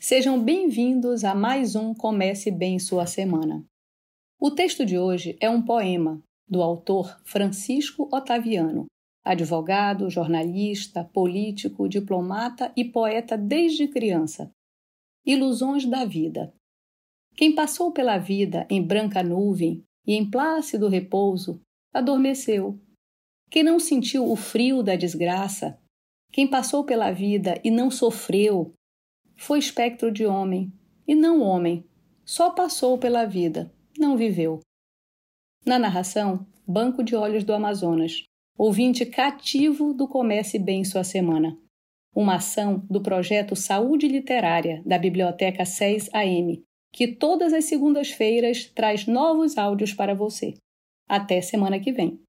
Sejam bem-vindos a mais um Comece Bem Sua Semana. O texto de hoje é um poema do autor Francisco Otaviano, advogado, jornalista, político, diplomata e poeta desde criança. Ilusões da vida. Quem passou pela vida em branca nuvem e em plácido repouso, adormeceu. Quem não sentiu o frio da desgraça, quem passou pela vida e não sofreu, foi espectro de homem, e não homem, só passou pela vida, não viveu. Na narração, Banco de Olhos do Amazonas, ouvinte cativo do Comece Bem Sua Semana, uma ação do projeto Saúde Literária da Biblioteca 6 AM, que todas as segundas-feiras traz novos áudios para você. Até semana que vem.